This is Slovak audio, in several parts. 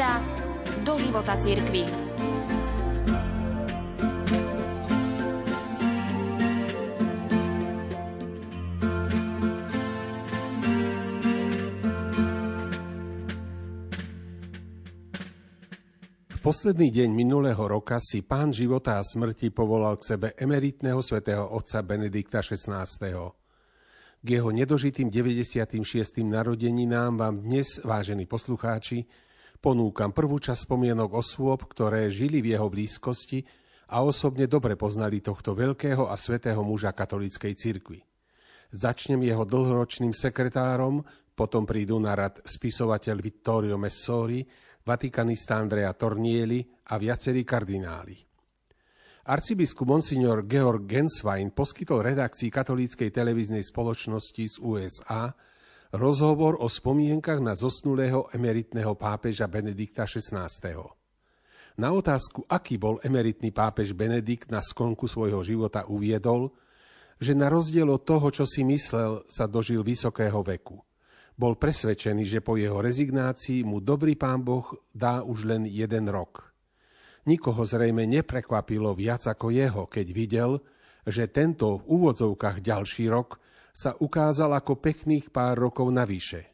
vhliada do života cirkvi. posledný deň minulého roka si pán života a smrti povolal k sebe emeritného svätého otca Benedikta XVI. K jeho nedožitým 96. narodeninám vám dnes, vážení poslucháči, ponúkam prvú časť spomienok osôb, ktoré žili v jeho blízkosti a osobne dobre poznali tohto veľkého a svetého muža katolíckej cirkvi. Začnem jeho dlhoročným sekretárom, potom prídu na rad spisovateľ Vittorio Messori, vatikanista Andrea Tornieli a viacerí kardináli. Arcibiskup Monsignor Georg Genswein poskytol redakcii katolíckej televíznej spoločnosti z USA rozhovor o spomienkach na zosnulého emeritného pápeža Benedikta XVI. Na otázku, aký bol emeritný pápež Benedikt na skonku svojho života, uviedol, že na rozdiel od toho, čo si myslel, sa dožil vysokého veku – bol presvedčený, že po jeho rezignácii mu dobrý pán Boh dá už len jeden rok. Nikoho zrejme neprekvapilo viac ako jeho, keď videl, že tento v úvodzovkách ďalší rok sa ukázal ako pekných pár rokov navyše.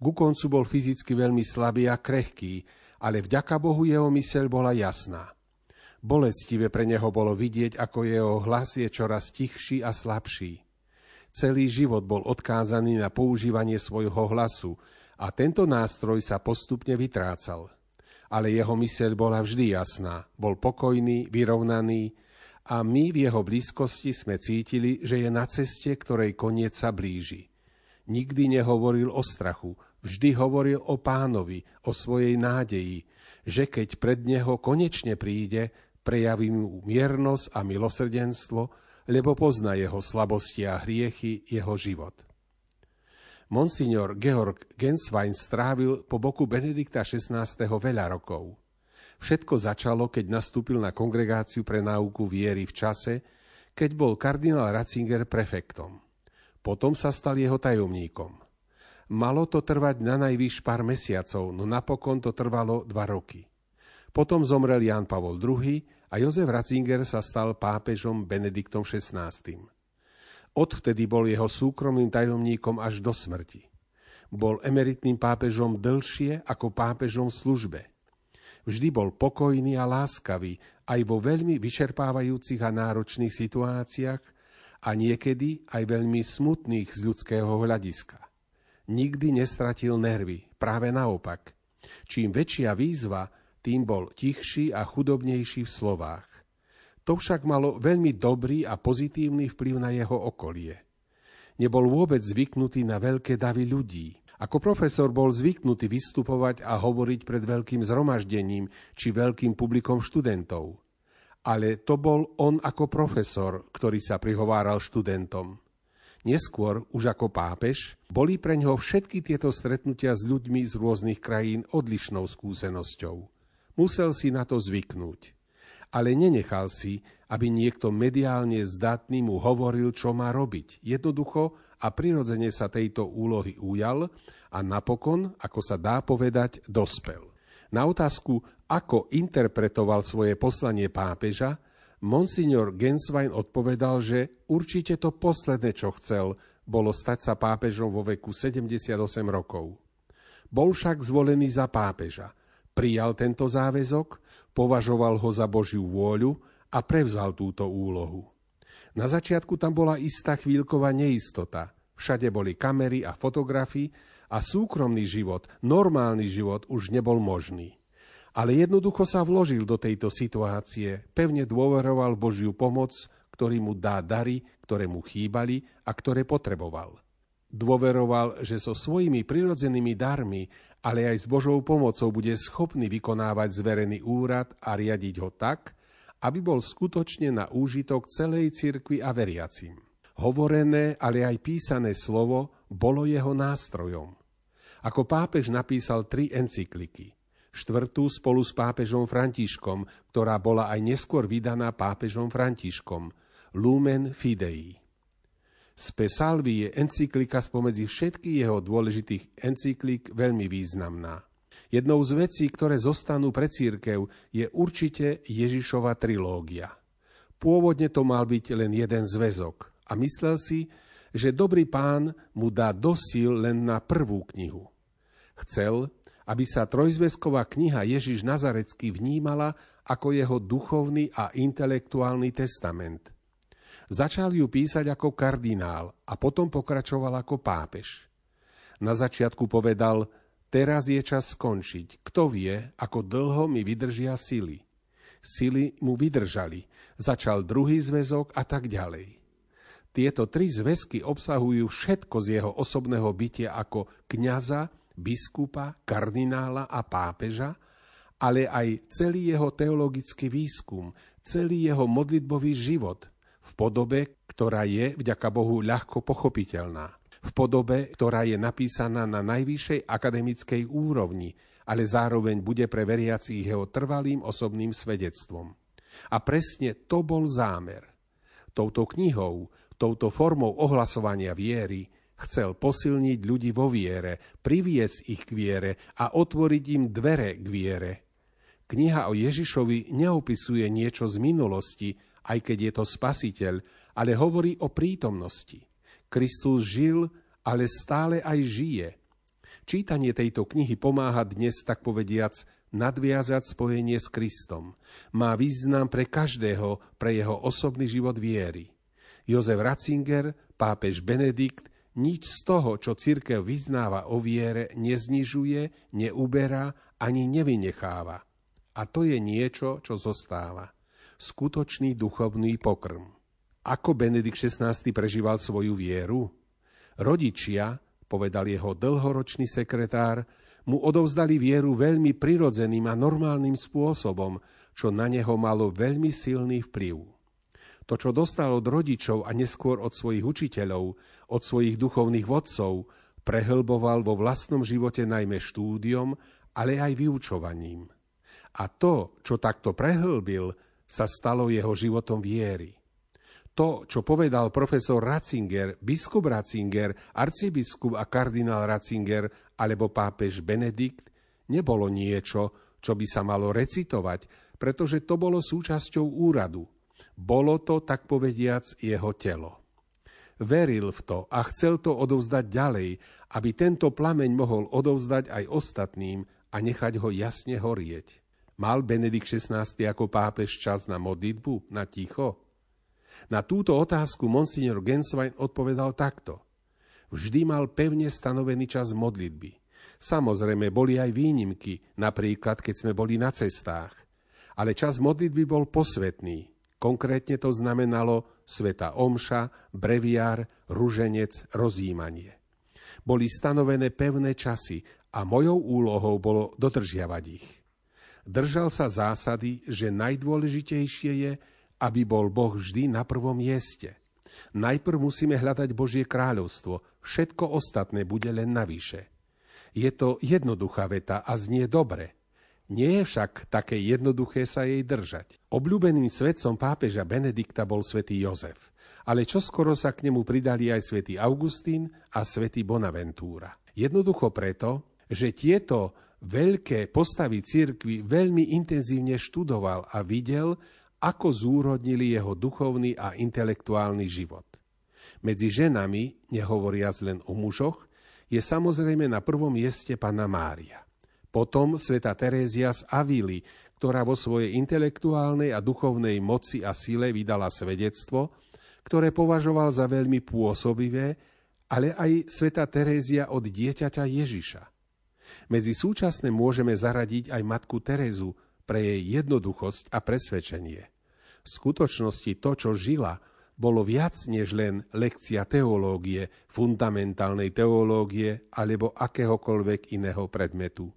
Ku koncu bol fyzicky veľmi slabý a krehký, ale vďaka Bohu jeho myseľ bola jasná. Bolestivé pre neho bolo vidieť, ako jeho hlas je čoraz tichší a slabší. Celý život bol odkázaný na používanie svojho hlasu a tento nástroj sa postupne vytrácal. Ale jeho myseľ bola vždy jasná, bol pokojný, vyrovnaný a my v jeho blízkosti sme cítili, že je na ceste, ktorej koniec sa blíži. Nikdy nehovoril o strachu, vždy hovoril o pánovi, o svojej nádeji, že keď pred neho konečne príde, prejaví mu miernosť a milosrdenstvo, lebo pozná jeho slabosti a hriechy, jeho život. Monsignor Georg Genswein strávil po boku Benedikta XVI. veľa rokov. Všetko začalo, keď nastúpil na kongregáciu pre náuku viery v čase, keď bol kardinál Ratzinger prefektom. Potom sa stal jeho tajomníkom. Malo to trvať na najvyš pár mesiacov, no napokon to trvalo dva roky. Potom zomrel Jan Pavol II a Jozef Ratzinger sa stal pápežom Benediktom XVI. Odvtedy bol jeho súkromným tajomníkom až do smrti. Bol emeritným pápežom dlhšie ako pápežom v službe. Vždy bol pokojný a láskavý aj vo veľmi vyčerpávajúcich a náročných situáciách a niekedy aj veľmi smutných z ľudského hľadiska. Nikdy nestratil nervy, práve naopak. Čím väčšia výzva, tým bol tichší a chudobnejší v slovách. To však malo veľmi dobrý a pozitívny vplyv na jeho okolie. Nebol vôbec zvyknutý na veľké davy ľudí. Ako profesor bol zvyknutý vystupovať a hovoriť pred veľkým zhromaždením či veľkým publikom študentov. Ale to bol on ako profesor, ktorý sa prihováral študentom. Neskôr, už ako pápež, boli pre ňoho všetky tieto stretnutia s ľuďmi z rôznych krajín odlišnou skúsenosťou. Musel si na to zvyknúť. Ale nenechal si, aby niekto mediálne zdatný mu hovoril, čo má robiť. Jednoducho a prirodzene sa tejto úlohy ujal a napokon, ako sa dá povedať, dospel. Na otázku, ako interpretoval svoje poslanie pápeža, monsignor Genswein odpovedal, že určite to posledné, čo chcel, bolo stať sa pápežom vo veku 78 rokov. Bol však zvolený za pápeža Prijal tento záväzok, považoval ho za Božiu vôľu a prevzal túto úlohu. Na začiatku tam bola istá chvíľková neistota. Všade boli kamery a fotografy a súkromný život, normálny život už nebol možný. Ale jednoducho sa vložil do tejto situácie, pevne dôveroval Božiu pomoc, ktorý mu dá dary, ktoré mu chýbali a ktoré potreboval. Dôveroval, že so svojimi prirodzenými darmi ale aj s Božou pomocou bude schopný vykonávať zverený úrad a riadiť ho tak, aby bol skutočne na úžitok celej cirkvi a veriacim. Hovorené, ale aj písané slovo bolo jeho nástrojom. Ako pápež napísal tri encykliky. Štvrtú spolu s pápežom Františkom, ktorá bola aj neskôr vydaná pápežom Františkom. Lumen Fidei. Spe Salvi je encyklika spomedzi všetkých jeho dôležitých encyklík veľmi významná. Jednou z vecí, ktoré zostanú pre církev, je určite Ježišova trilógia. Pôvodne to mal byť len jeden zväzok a myslel si, že dobrý pán mu dá dosil len na prvú knihu. Chcel, aby sa trojzväzková kniha Ježiš Nazarecký vnímala ako jeho duchovný a intelektuálny testament. Začal ju písať ako kardinál a potom pokračoval ako pápež. Na začiatku povedal, teraz je čas skončiť. Kto vie, ako dlho mi vydržia sily. Sily mu vydržali. Začal druhý zväzok a tak ďalej. Tieto tri zväzky obsahujú všetko z jeho osobného bytia ako kňaza, biskupa, kardinála a pápeža, ale aj celý jeho teologický výskum, celý jeho modlitbový život v podobe, ktorá je, vďaka Bohu, ľahko pochopiteľná. Podobe, ktorá je napísaná na najvyššej akademickej úrovni, ale zároveň bude pre veriacich jeho trvalým osobným svedectvom. A presne to bol zámer. Touto knihou touto formou ohlasovania viery chcel posilniť ľudí vo viere, priviesť ich k viere a otvoriť im dvere k viere. Kniha o Ježišovi neopisuje niečo z minulosti, aj keď je to spasiteľ, ale hovorí o prítomnosti. Kristus žil, ale stále aj žije. Čítanie tejto knihy pomáha dnes, tak povediac, nadviazať spojenie s Kristom. Má význam pre každého, pre jeho osobný život viery. Jozef Ratzinger, pápež Benedikt, nič z toho, čo církev vyznáva o viere, neznižuje, neuberá ani nevynecháva. A to je niečo, čo zostáva. Skutočný duchovný pokrm. Ako Benedikt XVI prežíval svoju vieru? Rodičia, povedal jeho dlhoročný sekretár, mu odovzdali vieru veľmi prirodzeným a normálnym spôsobom, čo na neho malo veľmi silný vplyv. To, čo dostal od rodičov a neskôr od svojich učiteľov, od svojich duchovných vodcov, prehlboval vo vlastnom živote najmä štúdiom, ale aj vyučovaním. A to, čo takto prehlbil, sa stalo jeho životom viery. To, čo povedal profesor Ratzinger, biskup Ratzinger, arcibiskup a kardinál Ratzinger alebo pápež Benedikt, nebolo niečo, čo by sa malo recitovať, pretože to bolo súčasťou úradu – bolo to, tak povediac, jeho telo. Veril v to a chcel to odovzdať ďalej, aby tento plameň mohol odovzdať aj ostatným a nechať ho jasne horieť. Mal Benedikt XVI ako pápež čas na modlitbu, na ticho? Na túto otázku monsignor Genswein odpovedal takto. Vždy mal pevne stanovený čas modlitby. Samozrejme, boli aj výnimky, napríklad keď sme boli na cestách. Ale čas modlitby bol posvetný, Konkrétne to znamenalo sveta omša, breviár, ruženec, rozjímanie. Boli stanovené pevné časy a mojou úlohou bolo dodržiavať ich. Držal sa zásady, že najdôležitejšie je, aby bol Boh vždy na prvom mieste. Najprv musíme hľadať Božie kráľovstvo, všetko ostatné bude len navyše. Je to jednoduchá veta a znie dobre – nie je však také jednoduché sa jej držať. Obľúbeným svetcom pápeža Benedikta bol svätý Jozef, ale čoskoro sa k nemu pridali aj svätý Augustín a svätý Bonaventúra. Jednoducho preto, že tieto veľké postavy cirkvy veľmi intenzívne študoval a videl, ako zúrodnili jeho duchovný a intelektuálny život. Medzi ženami, nehovoriac len o mužoch, je samozrejme na prvom mieste Pana Mária. Potom sveta Terézia z Avily, ktorá vo svojej intelektuálnej a duchovnej moci a sile vydala svedectvo, ktoré považoval za veľmi pôsobivé, ale aj sveta Terézia od dieťaťa Ježiša. Medzi súčasné môžeme zaradiť aj matku Terezu pre jej jednoduchosť a presvedčenie. V skutočnosti to, čo žila, bolo viac než len lekcia teológie, fundamentálnej teológie alebo akéhokoľvek iného predmetu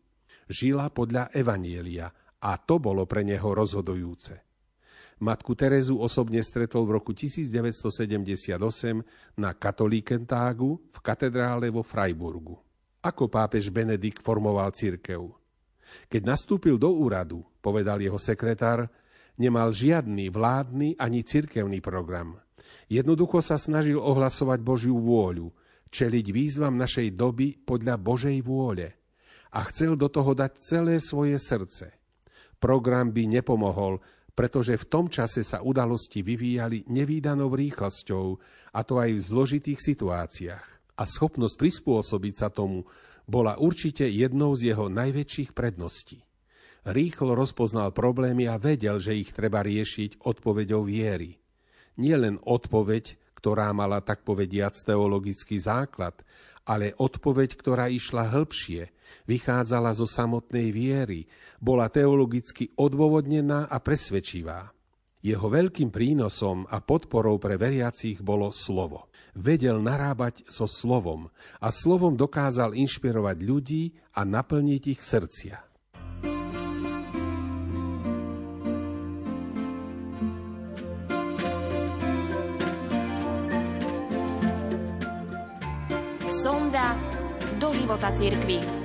žila podľa Evanielia a to bolo pre neho rozhodujúce. Matku Terezu osobne stretol v roku 1978 na katolíkentágu v katedrále vo Freiburgu. Ako pápež Benedikt formoval cirkev? Keď nastúpil do úradu, povedal jeho sekretár, nemal žiadny vládny ani cirkevný program. Jednoducho sa snažil ohlasovať Božiu vôľu, čeliť výzvam našej doby podľa Božej vôle – a chcel do toho dať celé svoje srdce. Program by nepomohol, pretože v tom čase sa udalosti vyvíjali nevýdanou rýchlosťou, a to aj v zložitých situáciách. A schopnosť prispôsobiť sa tomu bola určite jednou z jeho najväčších predností. Rýchlo rozpoznal problémy a vedel, že ich treba riešiť odpoveďou viery. Nie len odpoveď, ktorá mala tak povediac teologický základ, ale odpoveď, ktorá išla hĺbšie, vychádzala zo samotnej viery, bola teologicky odôvodnená a presvedčivá. Jeho veľkým prínosom a podporou pre veriacich bolo slovo. Vedel narábať so slovom a slovom dokázal inšpirovať ľudí a naplniť ich srdcia. života cirkvi.